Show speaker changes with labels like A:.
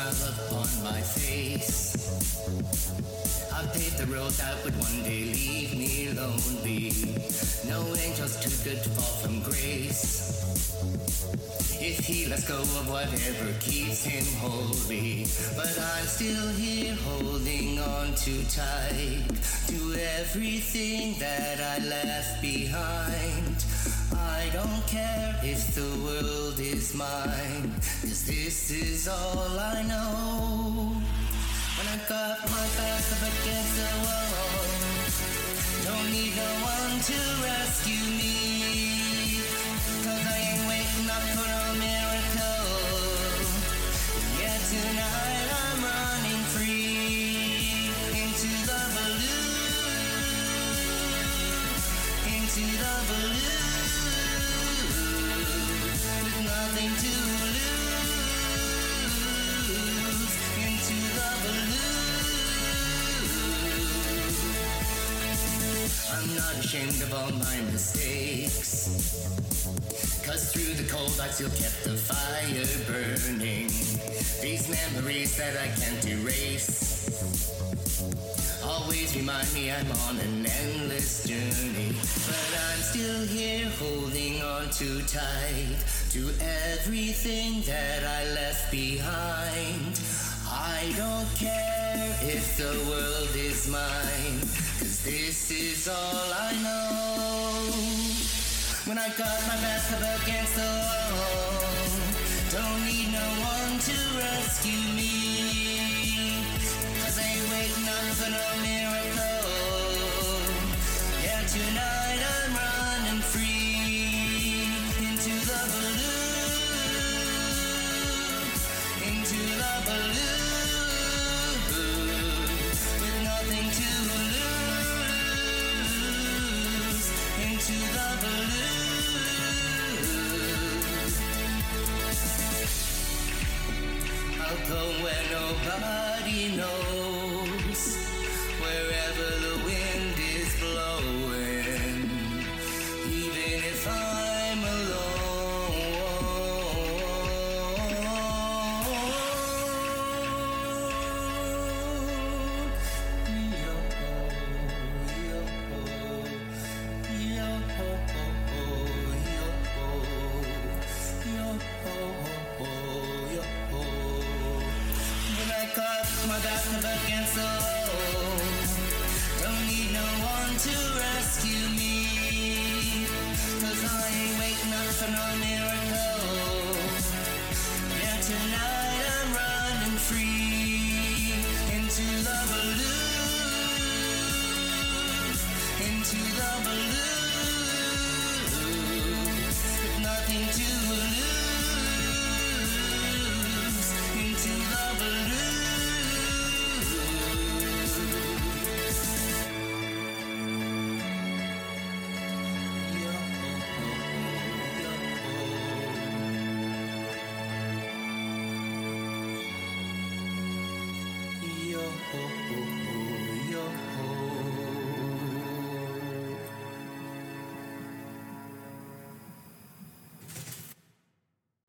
A: smile upon my face. I paved the road that would one day leave me lonely. No angel's too good to fall from grace. If he lets go of whatever keeps him holy, but I'm still here holding on too tight to everything that I left behind. I don't care if the world is mine, cause this is all I know. When I got my back up against the wall, don't need no one to rescue me. Nothing to lose, into the blue. I'm not ashamed of all my mistakes. Cause through the cold I still kept the fire burning. These memories that I can't erase. Always remind me I'm on an endless journey. But I'm still here holding on too tight to everything that I left behind. I don't care if the world is mine, cause this is all I know. When I got my back up against the wall, don't need no one to rescue me. Tonight I'm running free into the blue, into the blue, with nothing to lose, into the blue. I'll go where nobody knows, my back up against the wall. Don't need no one to rescue me. Cause I ain't waiting up for no miracle. Yeah, tonight I'm running free into the blue, Into the blue. With nothing to lose.